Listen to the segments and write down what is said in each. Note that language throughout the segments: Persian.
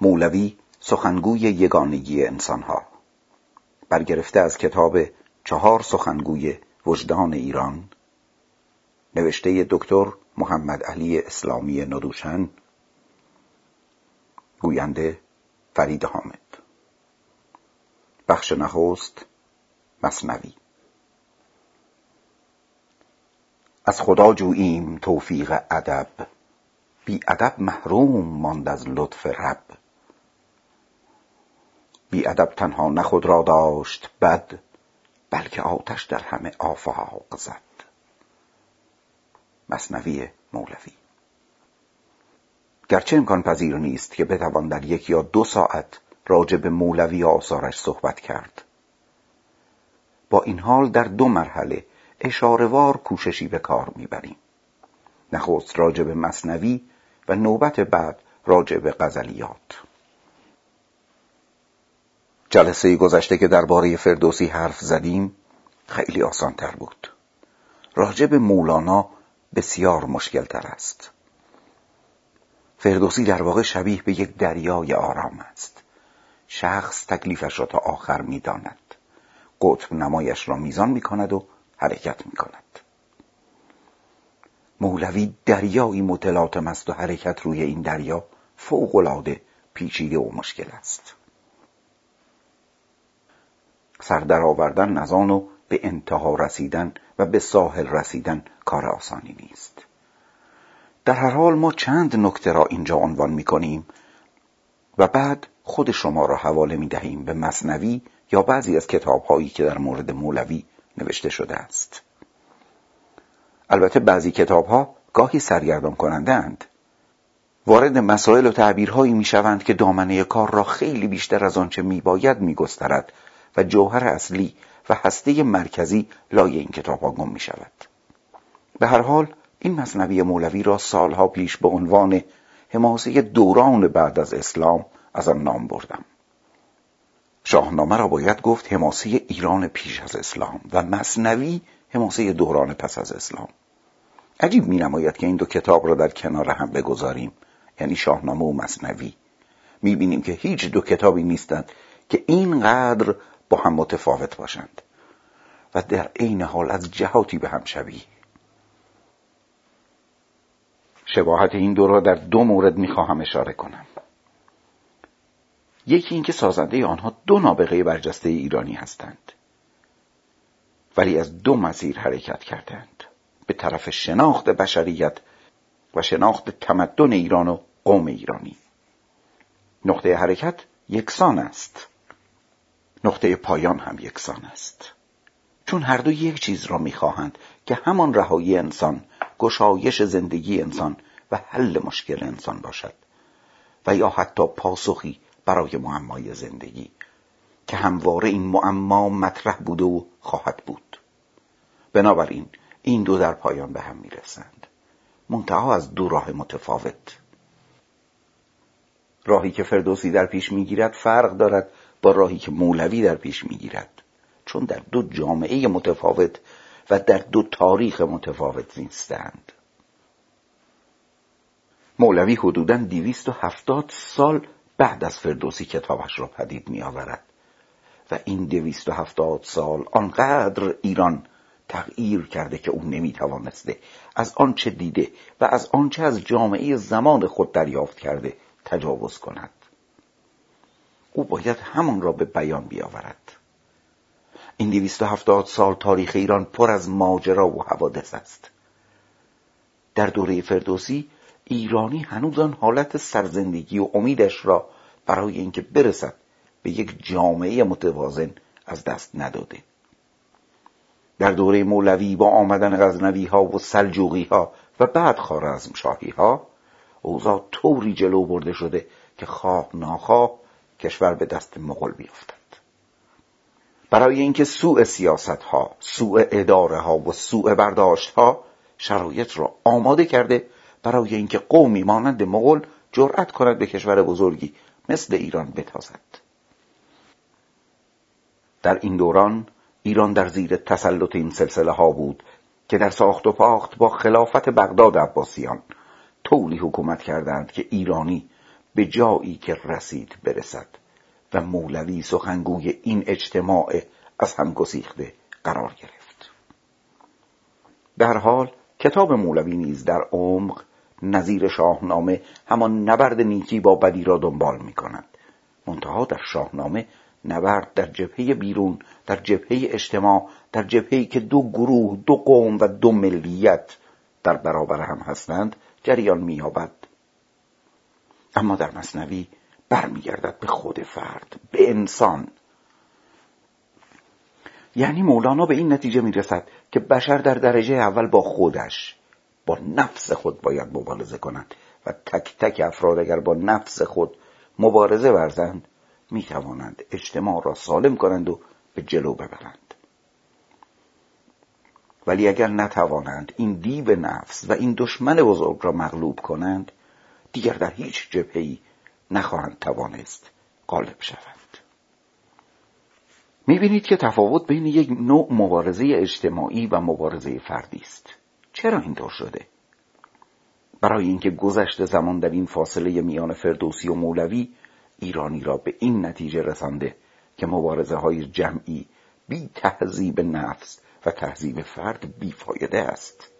مولوی سخنگوی یگانگی انسانها. برگرفته از کتاب چهار سخنگوی وجدان ایران نوشته دکتر محمد علی اسلامی ندوشن گوینده فرید حامد. بخش نخست مصنوی. از خدا جوییم توفیق ادب بی ادب محروم ماند از لطف رب. بی ادب تنها نه خود را داشت بد بلکه آتش در همه آفاق زد. مصنوی مولوی. گرچه امکان پذیر نیست که بتوان در یک یا دو ساعت راجع به مولوی آثارش صحبت کرد. با این حال در دو مرحله اشارهوار کوششی به کار می‌بریم. نخست راجع به مصنوی و نوبت بعد راجع به غزلیات. جلسه گذشته که درباره فردوسی حرف زدیم خیلی آسان تر بود. راجع به مولانا بسیار مشکل تر است. فردوسی در واقع شبیه به یک دریای آرام است. شخص تکلیفش را تا آخر می‌داند. قطب نمایش را میزان می کند و حرکت می کند مولوی دریایی متلاطم است و حرکت روی این دریا فوقالعاده پیچیده و مشکل است. سر آوردن از آن و به انتها رسیدن و به ساحل رسیدن کار آسانی نیست. در هر حال ما چند نکته را اینجا عنوان می کنیم و بعد خود شما را حواله می دهیم به مصنوی یا بعضی از کتاب هایی که در مورد مولوی نوشته شده است. البته بعضی کتاب ها گاهی سرگردان کننده اند. وارد مسائل و تعبیرهایی می شوند که دامنه کار را خیلی بیشتر از آنچه می باید می و جوهر اصلی و هسته مرکزی لای این کتاب ها گم می شود به هر حال این مصنوی مولوی را سالها پیش به عنوان حماسه دوران بعد از اسلام از آن نام بردم. شاهنامه را باید گفت حماسه ایران پیش از اسلام و مصنوی حماسه دوران پس از اسلام. عجیب می نماید که این دو کتاب را در کنار هم بگذاریم. یعنی شاهنامه و مصنوی. می بینیم که هیچ دو کتابی نیستند که اینقدر با هم متفاوت باشند. و در عین حال از جهاتی به هم شبیه. شباهت این دو را در دو مورد می‌خواهم اشاره کنم. یکی اینکه سازنده آنها دو نابغه برجسته ایرانی هستند. ولی از دو مسیر حرکت کردند. به طرف شناخت بشریت و شناخت تمدن ایران و قوم ایرانی. نقطه حرکت یکسان است. نقطه پایان هم یکسان است. چون هر دو یک چیز را می‌خواهند که همان رهایی انسان گشایش زندگی انسان و حل مشکل انسان باشد. و یا حتی پاسخی برای معمای زندگی که همواره این معما مطرح بوده و خواهد بود. بنابراین این دو در پایان به هم می‌رسند. منتها از دو راه متفاوت. راهی که فردوسی در پیش می‌گیرد فرق دارد با راهی که مولوی در پیش می‌گیرد. چون در دو جامعه متفاوت و در دو تاریخ متفاوت زیستند. مولوی حدوداً دیویست و هفتاد سال بعد از فردوسی کتابش را پدید می آورد و این دویست و هفتاد سال آنقدر ایران تغییر کرده که او نمی توانسته از آنچه دیده و از آنچه از جامعه زمان خود دریافت کرده تجاوز کند. او باید همان را به بیان بیاورد. این دویست و هفتاد سال تاریخ ایران پر از ماجرا و حوادث است. در دوره فردوسی ایرانی هنوز آن حالت سرزندگی و امیدش را برای اینکه برسد به یک جامعه متوازن از دست نداده. در دوره مولوی با آمدن غزنوی ها و سلجوقی ها و بعد خارزم شاهی ها اوضاع طوری جلو برده شده که خواه ناخواه کشور به دست مغول بیفتد. برای اینکه سوء سیاست ها سوء اداره ها و سوء برداشت ها شرایط را آماده کرده برای اینکه قومی مانند مغول جرأت کند به کشور بزرگی مثل ایران بتازد. در این دوران ایران در زیر تسلط این سلسله ها بود که در ساخت و پاخت با خلافت بغداد عباسیان طوری حکومت کردند که ایرانی به جایی که رسید برسد و مولوی سخنگوی این اجتماع از هم گسیخته قرار گرفت. در حال کتاب مولوی نیز در عمق نظیر شاهنامه همان نبرد نیکی با بدی را دنبال می کند منتها در شاهنامه نبرد در جبهه بیرون در جبهه اجتماع در جبهه که دو گروه دو قوم و دو ملیت در برابر هم هستند جریان مییابد. اما در مصنوی برمیگردد به خود فرد به انسان. یعنی مولانا به این نتیجه می‌رسد که بشر در درجه اول با خودش با نفس خود باید مبارزه کند و تک تک افراد اگر با نفس خود مبارزه ورزند می توانند اجتماع را سالم کنند و به جلو ببرند. ولی اگر نتوانند این دیو نفس و این دشمن بزرگ را مغلوب کنند دیگر در هیچ جبهه‌ای نخواهند توانست غالب شوند. می‌بینید که تفاوت بین یک نوع مبارزه اجتماعی و مبارزه فردی است. چرا اینطور شده؟ برای اینکه گذشت زمان در این فاصله میان فردوسی و مولوی ایرانی را به این نتیجه رسانده که مبارزه های جمعی بی تهذیب نفس و تهذیب فرد بیفایده است.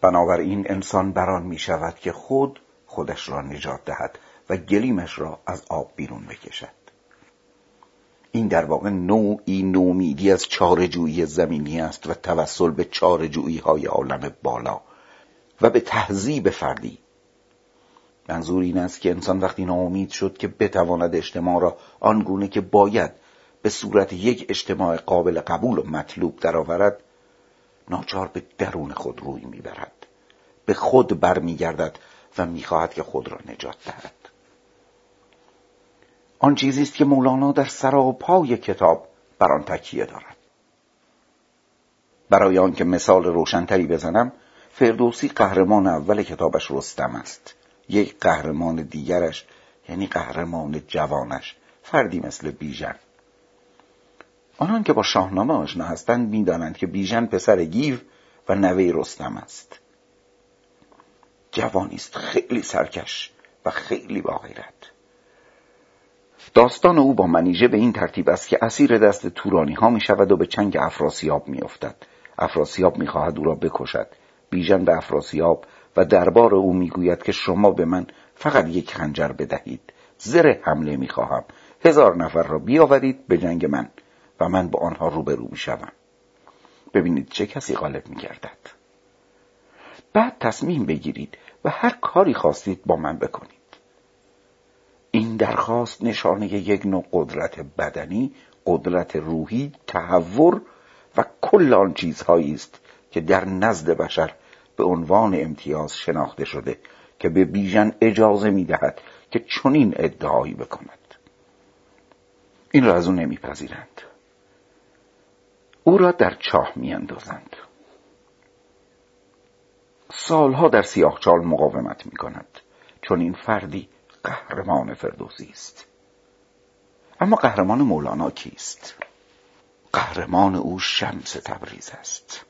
بنابراین انسان بران می شود که خود خودش را نجات دهد و گلیمش را از آب بیرون بکشد. این در واقع نوعی نومیدی از چارجویی زمینی است و توسل به چارجویی های عالم بالا و به تهذیب فردی. منظور این است که انسان وقتی ناامید شد که بتواند اجتماع را آنگونه که باید به صورت یک اجتماع قابل قبول و مطلوب درآورد ناچار به درون خود روی می‌برد به خود برمیگردد و می‌خواهد که خود را نجات دهد. آن چیزی است که مولانا در سراپای کتاب بر آن تکیه دارد. برای آنکه مثال روشنتری بزنم فردوسی قهرمان اول کتابش رستم است. یک قهرمان دیگرش یعنی قهرمان جوانش فردی مثل بیژن. آنان که با شاهنامه آشنا هستند می‌دانند که بیژن پسر گیو و نوه رستم است. جوانی است خیلی سرکش و خیلی با داستان او با منیژه به این ترتیب است که اسیر دست تورانی ها می شود و به چنگ افراسیاب می افتد. افراسیاب می خواهد او را بکشد. بیژن به افراسیاب و دربار او می گوید که شما به من فقط یک خنجر بدهید. زر حمله می خواهم. هزار نفر را بیاورید به جنگ من و من با آنها روبرو می شوم. ببینید چه کسی غالب می گردد. بعد تصمیم بگیرید و هر کاری خواستید با من بکنید. این درخواست نشانه یک نوع قدرت بدنی قدرت روحی تحور و کل آن چیزهایی است که در نزد بشر به عنوان امتیاز شناخته شده که به بیژن اجازه می‌دهد که چنین ادعایی بکند. این را از او نمیپذیرند. او را در چاه میاندازند. سالها در سیاهچال مقاومت می کند چون این فردی قهرمان فردوسی است. اما قهرمان مولانا کیست؟ قهرمان او شمس تبریز است.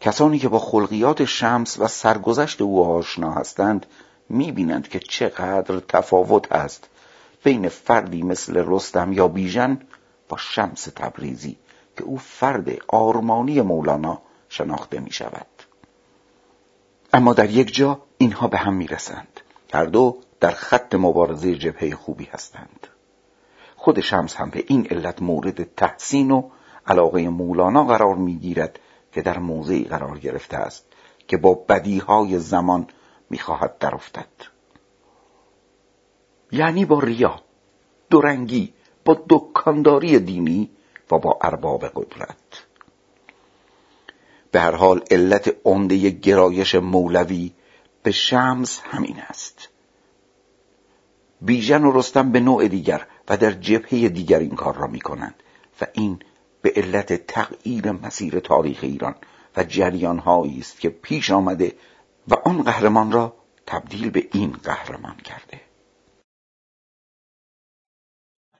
کسانی که با خلقیات شمس و سرگذشت او آشنا هستند می‌بینند که چقدر تفاوت است بین فردی مثل رستم یا بیژن با شمس تبریزی که او فرد آرمانی مولانا شناخته می شود اما در یک جا اینها به هم می رسند هر دو در خط مبارزه جبهه خوبی هستند. خود شمس هم به این علت مورد تحسین و علاقه مولانا قرار می‌گیرد که در موضعی قرار گرفته است که با بدیهای زمان می‌خواهد درافتد یعنی با ریا دورنگی با دکانداری دینی و با ارباب قدرت. به هر حال علت عمده گرایش مولوی به شمس همین است. بیژن و رستم به نوع دیگر و در جبهه دیگر این کار را می کنند و این به علت تغییر مسیر تاریخ ایران و جریانهایی است که پیش آمده و آن قهرمان را تبدیل به این قهرمان کرده.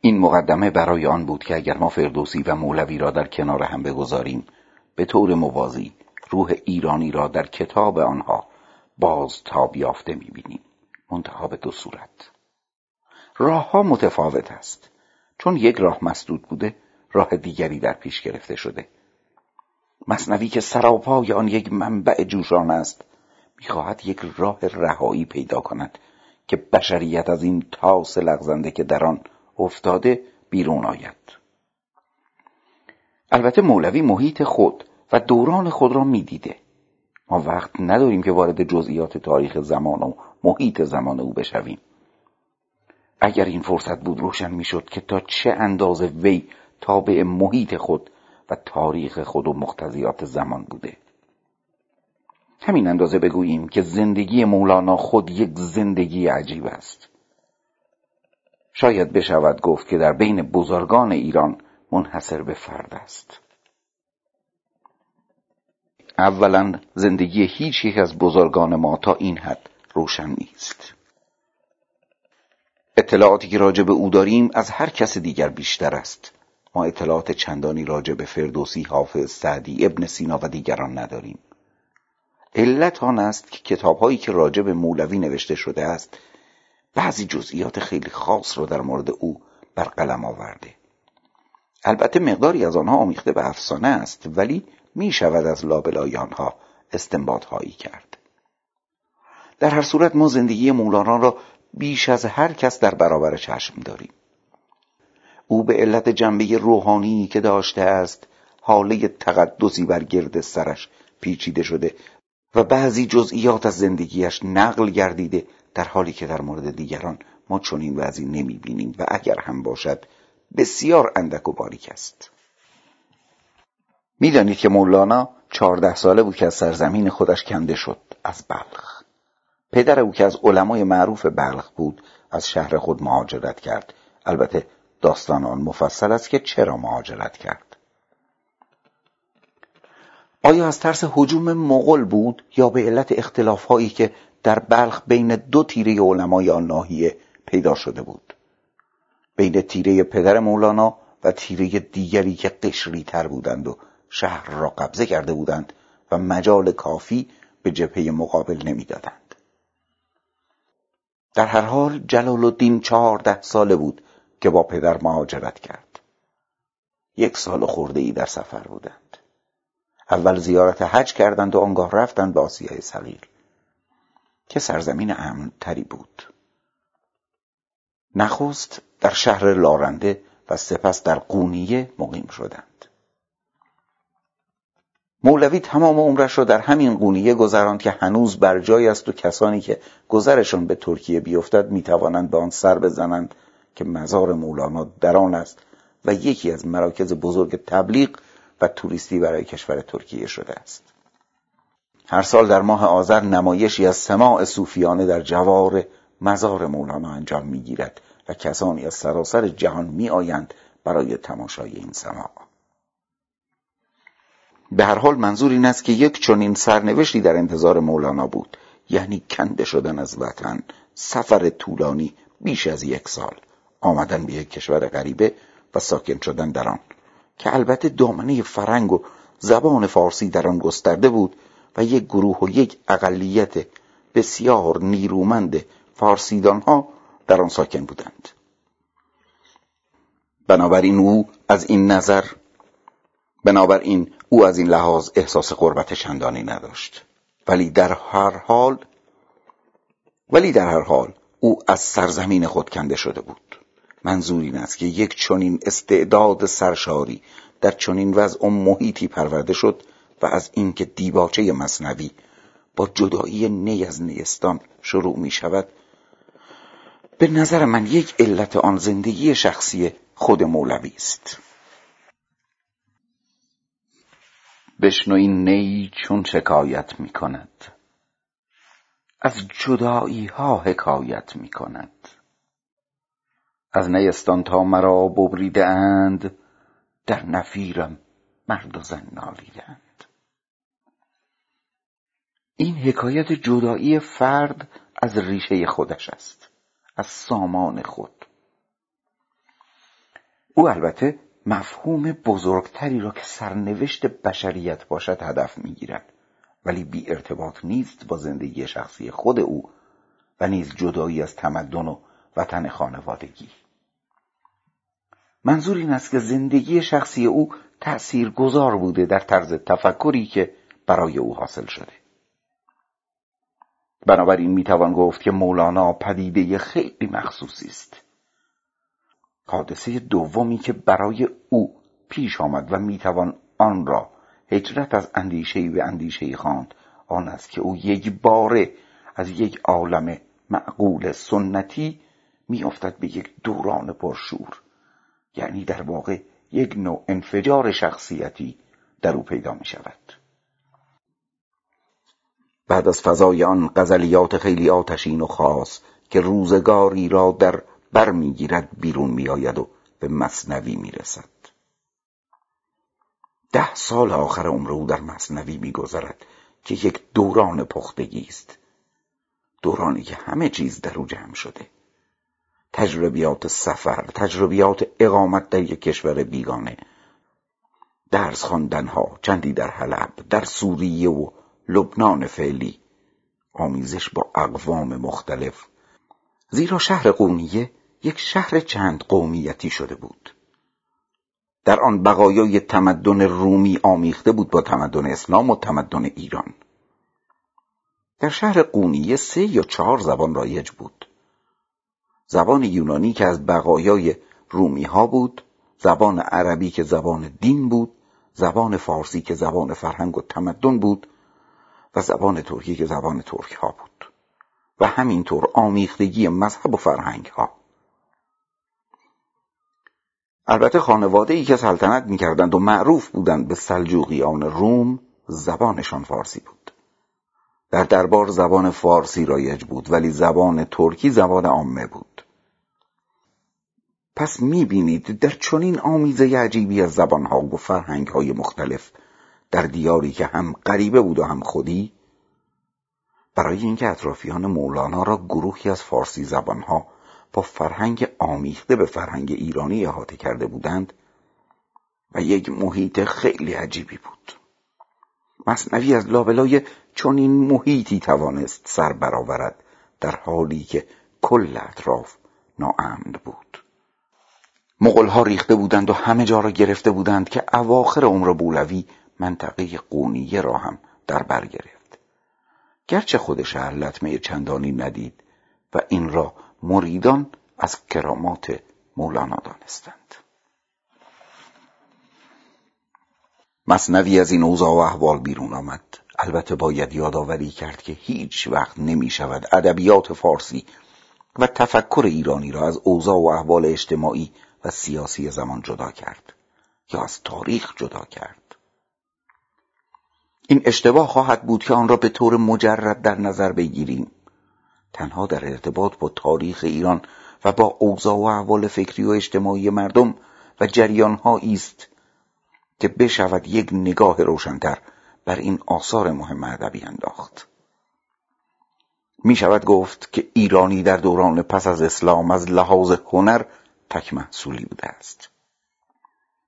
این مقدمه برای آن بود که اگر ما فردوسی و مولوی را در کنار هم بگذاریم به طور موازی روح ایرانی را در کتاب آنها باز تاب یافته می‌بینیم. منتها به دو صورت. راه ها متفاوت است. چون یک راه مسدود بوده راه دیگری در پیش گرفته شده. مصنوی که سراپای آن یک منبع جوشان است می‌خواهد یک راه رهایی پیدا کند که بشریت از این تاس لغزنده که در آن افتاده بیرون آید. البته مولوی محیط خود و دوران خود را می‌دیده. ما وقت نداریم که وارد جزئیات تاریخ زمان و محیط زمان او بشویم. اگر این فرصت بود روشن می‌شد که تا چه اندازه وی تابع محیط خود و تاریخ خود و مقتضیات زمان بوده. همین اندازه بگوییم که زندگی مولانا خود یک زندگی عجیب است. شاید بشود گفت که در بین بزرگان ایران منحصر به فرد است. اولا زندگی هیچ یک از بزرگان ما تا این حد روشن نیست. اطلاعاتی که راجع به او داریم از هر کس دیگر بیشتر است. ما اطلاعات چندانی راجع به فردوسی حافظ سعدی ابن سینا و دیگران نداریم. علت آن است که کتابهایی که راجع به مولوی نوشته شده است بعضی جزئیات خیلی خاص را در مورد او بر قلم آورده. البته مقداری از آنها آمیخته به افسانه است ولی می شود از لابلای آنها استنباط هایی کرد. در هر صورت ما زندگی مولانا را بیش از هر کس در برابر چشم داریم. او به علت جنبه روحانی که داشته است حاله تقدسی بر گرد سرش پیچیده شده و بعضی جزئیات از زندگیش نقل گردیده در حالی که در مورد دیگران ما چنین وضعی نمی بینیم و اگر هم باشد بسیار اندک و باریک است. می‌دانید که مولانا چهارده ساله بود که از سرزمین خودش کنده شد از بلخ. پدر او که از علمای معروف بلخ بود از شهر خود مهاجرت کرد. البته داستان آن مفصل است که چرا مهاجرت کرد. آیا از ترس حجوم مغول بود یا به علت اختلاف هایی که در بلخ بین دو تیره علمای آن ناحیه پیدا شده بود؟ بین تیره پدر مولانا و تیره دیگری که قشری تر بودند و شهر را قبضه کرده بودند و مجال کافی به جبهه مقابل نمی‌دادند. در هر حال جلال الدین چهارده ساله بود که با پدر مهاجرت کرد. یک سال خورده ای در سفر بودند. اول زیارت حج کردند و آنگاه رفتند به آسیای صغیر که سرزمین امن تری بود. نخست در شهر لارنده و سپس در قونیه مقیم شدند. مولوی تمام عمرش را در همین قونیه گذراند که هنوز بر جای است و کسانی که گذرشان به ترکیه بیفتد می‌توانند به آن سر بزنند که مزار مولانا در آن است و یکی از مراکز بزرگ تبلیغ و توریستی برای کشور ترکیه شده است هر سال در ماه آذر نمایشی از سماع صوفیانه در جوار مزار مولانا انجام می‌گیرد و کسانی از سراسر جهان میآیند برای تماشای این سماع به هر حال منظور این است که یک چنین سرنوشتی در انتظار مولانا بود یعنی کنده شدن از وطن سفر طولانی بیش از یک سال آمدن به یک کشور غریبه و ساکن شدن در آن که البته دامنه فرنگ و زبان فارسی در آن گسترده بود و یک گروه و یک اقلیت بسیار نیرومند فارسیدان ها در آن ساکن بودند. بنابراین او از این نظر بنابراین او از این لحاظ احساس قربت چندانی نداشت. ولی در هر حال ولی در هر حال او از سرزمین خود کنده شده بود. منظور این است که یک چنین استعداد سرشاری در چنین وضع و محیطی پرورده شد و از اینکه دیباچه مصنوی با جدایی نی از نیستان شروع می شود به نظر من یک علت آن زندگی شخصی خود مولوی است. بشنو این نی چون شکایت می کند از جدایی ها حکایت می کند از نیستان تا مرا ببریده اند در نفیرم مرد و زن نالیدند این حکایت جدایی فرد از ریشه خودش است. از سامان خود. او البته مفهوم بزرگتری را که سرنوشت بشریت باشد هدف می‌گیرد ولی بی ارتباط نیست با زندگی شخصی خود او و نیز جدایی از تمدن و وطن خانوادگی. منظور این است که زندگی شخصی او تأثیر گذار بوده در طرز تفکری که برای او حاصل شده. بنابراین می‌توان گفت که مولانا پدیده خیلی مخصوصی است. حادثه دومی که برای او پیش آمد و می‌توان آن را هجرت از اندیشه به اندیشه خواند آن است که او یک باره از یک عالم معقول سنتی میافتد به یک دوران پرشور. یعنی در واقع یک نوع انفجار شخصیتی در او پیدا می شود بعد از فضای آن غزلیات خیلی آتشین و خاص که روزگاری را در بر می‌گیرد بیرون میآید و به مصنوی می‌رسد. ده سال آخر عمر او در مصنوی میگذرد که یک دوران پختگی است. دورانی که همه چیز در او جمع شده. تجربیات سفر تجربیات اقامت در یک کشور بیگانه. درس ها چندی در حلب در سوریه و لبنان فعلی. آمیزش با اقوام مختلف. زیرا شهر قونیه یک شهر چند قومیتی شده بود. در آن بقایای تمدن رومی آمیخته بود با تمدن اسلام و تمدن ایران. در شهر قونیه سه یا چهار زبان رایج بود. زبان یونانی که از بقایای رومی ها بود زبان عربی که زبان دین بود زبان فارسی که زبان فرهنگ و تمدن بود زبان ترکی که زبان ترک ها بود. و همینطور آمیختگی مذهب و فرهنگ ها البته خانواده ای که سلطنت می‌کردند و معروف بودند به سلجوقیان روم زبانشان فارسی بود. در دربار زبان فارسی رایج بود ولی زبان ترکی زبان عامه بود. پس می‌بینید در چنین آمیزه عجیبی از زبانها و فرهنگهای مختلف در دیاری که هم غریبه بود و هم خودی برای اینکه اطرافیان مولانا را گروهی از فارسی زبانها با فرهنگ آمیخته به فرهنگ ایرانی احاطه کرده بودند و یک محیط خیلی عجیبی بود. مصنوی از لابلای چنین محیطی توانست سر برآورد در حالی که کل اطراف ناامن بود. مغلها ریخته بودند و همه جا را گرفته بودند که اواخر عمر بولوی منطقه قونیه را هم در بر گرفت. گرچه خود شهر لطمه چندانی ندید و این را مریدان از کرامات مولانا دانستند. مصنوی از این اوضاع و احوال بیرون آمد. البته باید یادآوری کرد که هیچ وقت نمی شود ادبیات فارسی و تفکر ایرانی را از اوضاع و احوال اجتماعی و سیاسی زمان جدا کرد یا از تاریخ جدا کرد. این اشتباه خواهد بود که آن را به طور مجرد در نظر بگیریم. تنها در ارتباط با تاریخ ایران و با اوضاع و احوال فکری و اجتماعی مردم و جریانهایی است که بشود یک نگاه روشنتر بر این آثار مهم ادبی انداخت. می شود گفت که ایرانی در دوران پس از اسلام از لحاظ هنر تک محصولی بوده است.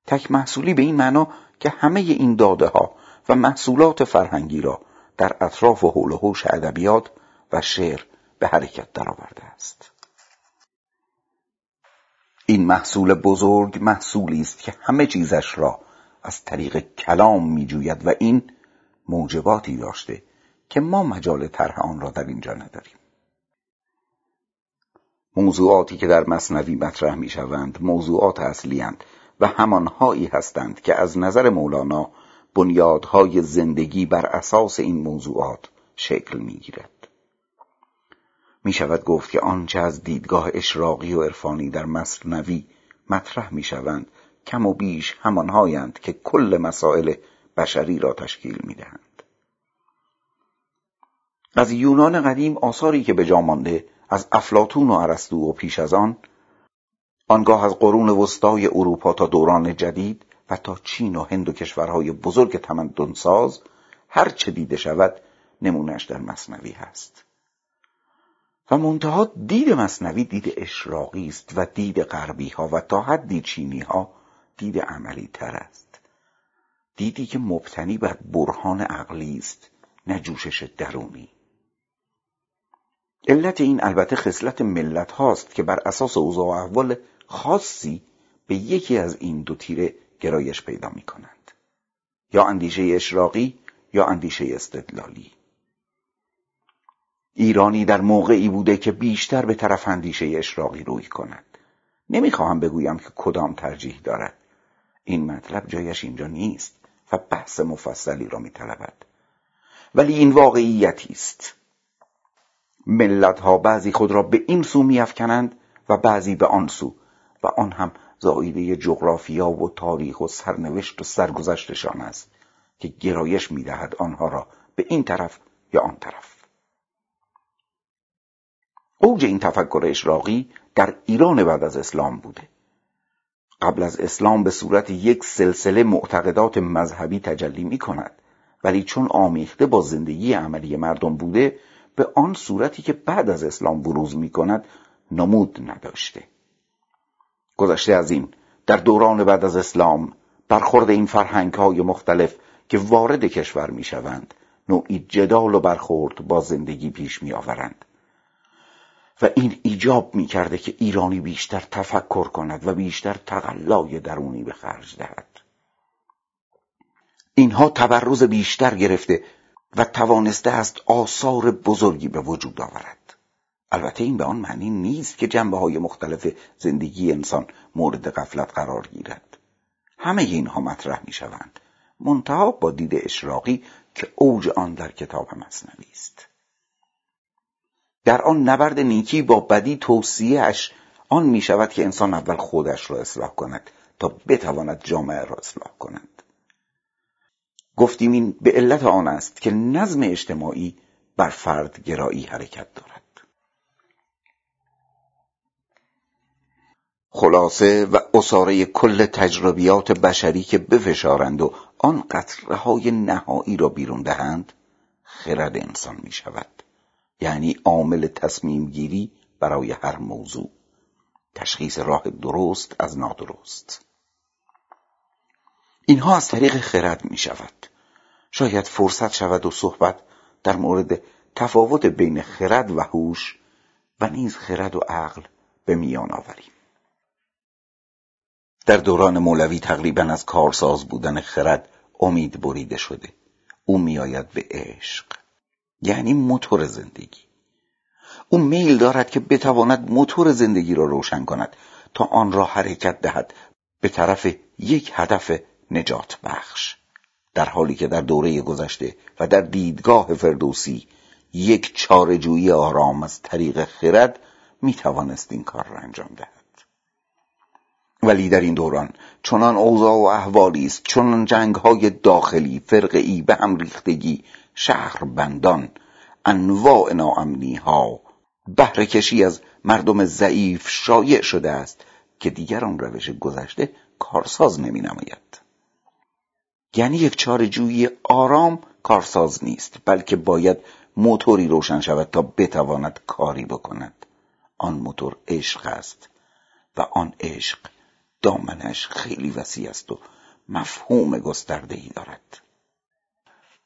تک محصولی به این معنا که همه این داده ها و محصولات فرهنگی را در اطراف و حول و ادبیات و شعر به حرکت درآورده است. این محصول بزرگ محصولی است که همه چیزش را از طریق کلام میجوید و این موجباتی داشته که ما مجال طرح آن را در اینجا نداریم. موضوعاتی که در مصنوی مطرح می‌شوند موضوعات اصلی و همانهایی هستند که از نظر مولانا بنیادهای زندگی بر اساس این موضوعات شکل می‌گیرد می شود گفت که آنچه از دیدگاه اشراقی و عرفانی در مصنوی مطرح می شوند کم و بیش همانهایند که کل مسائل بشری را تشکیل می دهند. از یونان قدیم آثاری که به جا مانده از افلاتون و ارسطو و پیش از آن آنگاه از قرون وسطای اروپا تا دوران جدید و تا چین و هند و کشورهای بزرگ تمدنساز هر چه دیده شود نمونش در مصنوی هست. و منتها دید مصنوی دید اشراقی است و دید غربی ها و تا حدی چینی ها دید عملی تر است. دیدی که مبتنی بر برهان عقلی است نه جوشش درونی. علت این البته خصلت ملت هاست که بر اساس اوضاع و احوال خاصی به یکی از این دو تیره گرایش پیدا می کنند یا اندیشه اشراقی یا اندیشه استدلالی. ایرانی در موقعی بوده که بیشتر به طرف اندیشه اشراقی روی کند. نمی‌خواهم بگویم که کدام ترجیح دارد. این مطلب جایش اینجا نیست و بحث مفصلی را میطلبد. ولی این واقعیتی است. ملت ها بعضی خود را به این سو میافکنند و بعضی به آن سو و آن هم زایده جغرافیا و تاریخ و سرنوشت و سرگذشتشان است که گرایش می‌دهد آنها را به این طرف یا آن طرف. اوج این تفکر اشراقی در ایران بعد از اسلام بوده. قبل از اسلام به صورت یک سلسله معتقدات مذهبی تجلی می کند ولی چون آمیخته با زندگی عملی مردم بوده به آن صورتی که بعد از اسلام بروز می کند نمود نداشته. گذشته از این در دوران بعد از اسلام برخورد این فرهنگ های مختلف که وارد کشور می شوند نوعی جدال و برخورد با زندگی پیش می آورند و این ایجاب می کرده که ایرانی بیشتر تفکر کند و بیشتر تقلای درونی به خرج دهد. اینها تبرز بیشتر گرفته و توانسته است آثار بزرگی به وجود آورد. البته این به آن معنی نیست که جنبه های مختلف زندگی انسان مورد غفلت قرار گیرد. همه اینها مطرح می شوند منتها با دید اشراقی که اوج آن در کتاب مصنوی است. در آن نبرد نیکی با بدی توصیهش آن می شود که انسان اول خودش را اصلاح کند تا بتواند جامعه را اصلاح کند. گفتیم این به علت آن است که نظم اجتماعی بر فرد گرایی حرکت دارد. خلاصه و اصاره کل تجربیات بشری که بفشارند و آن قطره های نهایی را بیرون دهند خرد انسان می شود یعنی عامل تصمیم گیری برای هر موضوع. تشخیص راه درست از نادرست. اینها از طریق خرد می شود شاید فرصت شود و صحبت در مورد تفاوت بین خرد و هوش و نیز خرد و عقل به میان آوریم. در دوران مولوی تقریبا از کارساز بودن خرد امید بریده شده. او میآید به عشق. یعنی موتور زندگی. او میل دارد که بتواند موتور زندگی را روشن کند تا آن را حرکت دهد به طرف یک هدف نجات بخش. در حالی که در دوره گذشته و در دیدگاه فردوسی یک چارجویی آرام از طریق خرد می توانست این کار را انجام دهد. ولی در این دوران چنان اوضاع و احوالی است چنان جنگ های داخلی فرقی به هم ریختگی شهر بندان انواع ناامنی ها بهره کشی از مردم ضعیف شایع شده است که دیگر آن روش گذشته کارساز نمی نماید یعنی یک چارجویی آرام کارساز نیست بلکه باید موتوری روشن شود تا بتواند کاری بکند. آن موتور عشق است و آن عشق دامنش خیلی وسیع است و مفهوم گستردهی دارد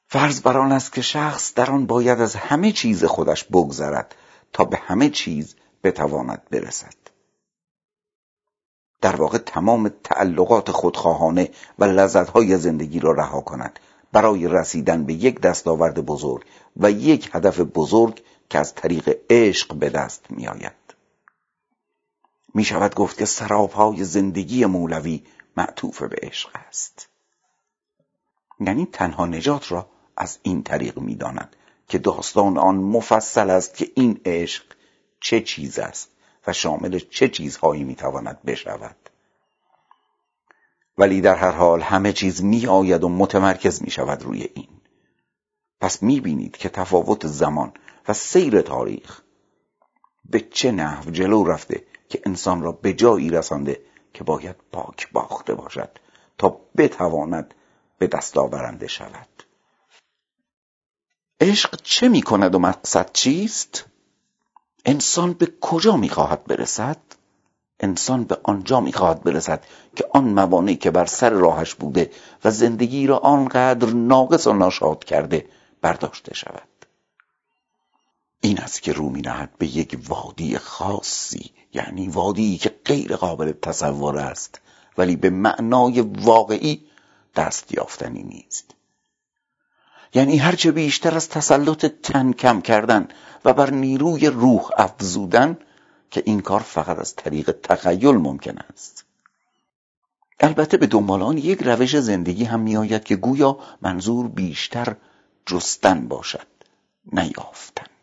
فرض بر آن است که شخص در آن باید از همه چیز خودش بگذرد تا به همه چیز بتواند برسد در واقع تمام تعلقات خودخواهانه و لذتهای زندگی را رها کند برای رسیدن به یک دستاورد بزرگ و یک هدف بزرگ که از طریق عشق به دست می آید. می شود گفت که سرابهای زندگی مولوی معطوف به عشق است. یعنی تنها نجات را از این طریق می داند که داستان آن مفصل است که این عشق چه چیز است و شامل چه چیزهایی می تواند بشود. ولی در هر حال همه چیز می آید و متمرکز می شود روی این. پس می بینید که تفاوت زمان و سیر تاریخ به چه نحو جلو رفته که انسان را به جایی رسانده که باید پاک باخته باشد تا بتواند به دست آورنده شود عشق چه می کند و مقصد چیست؟ انسان به کجا می خواهد برسد؟ انسان به آنجا می خواهد برسد که آن موانعی که بر سر راهش بوده و زندگی را آنقدر ناقص و ناشاد کرده برداشته شود این است که رو نهد به یک وادی خاصی یعنی وادی که غیر قابل تصور است ولی به معنای واقعی دست یافتنی نیست. یعنی هرچه بیشتر از تسلط تن کم کردن و بر نیروی روح افزودن که این کار فقط از طریق تخیل ممکن است. البته به دنبال یک روش زندگی هم میآید که گویا منظور بیشتر جستن باشد نیافتن.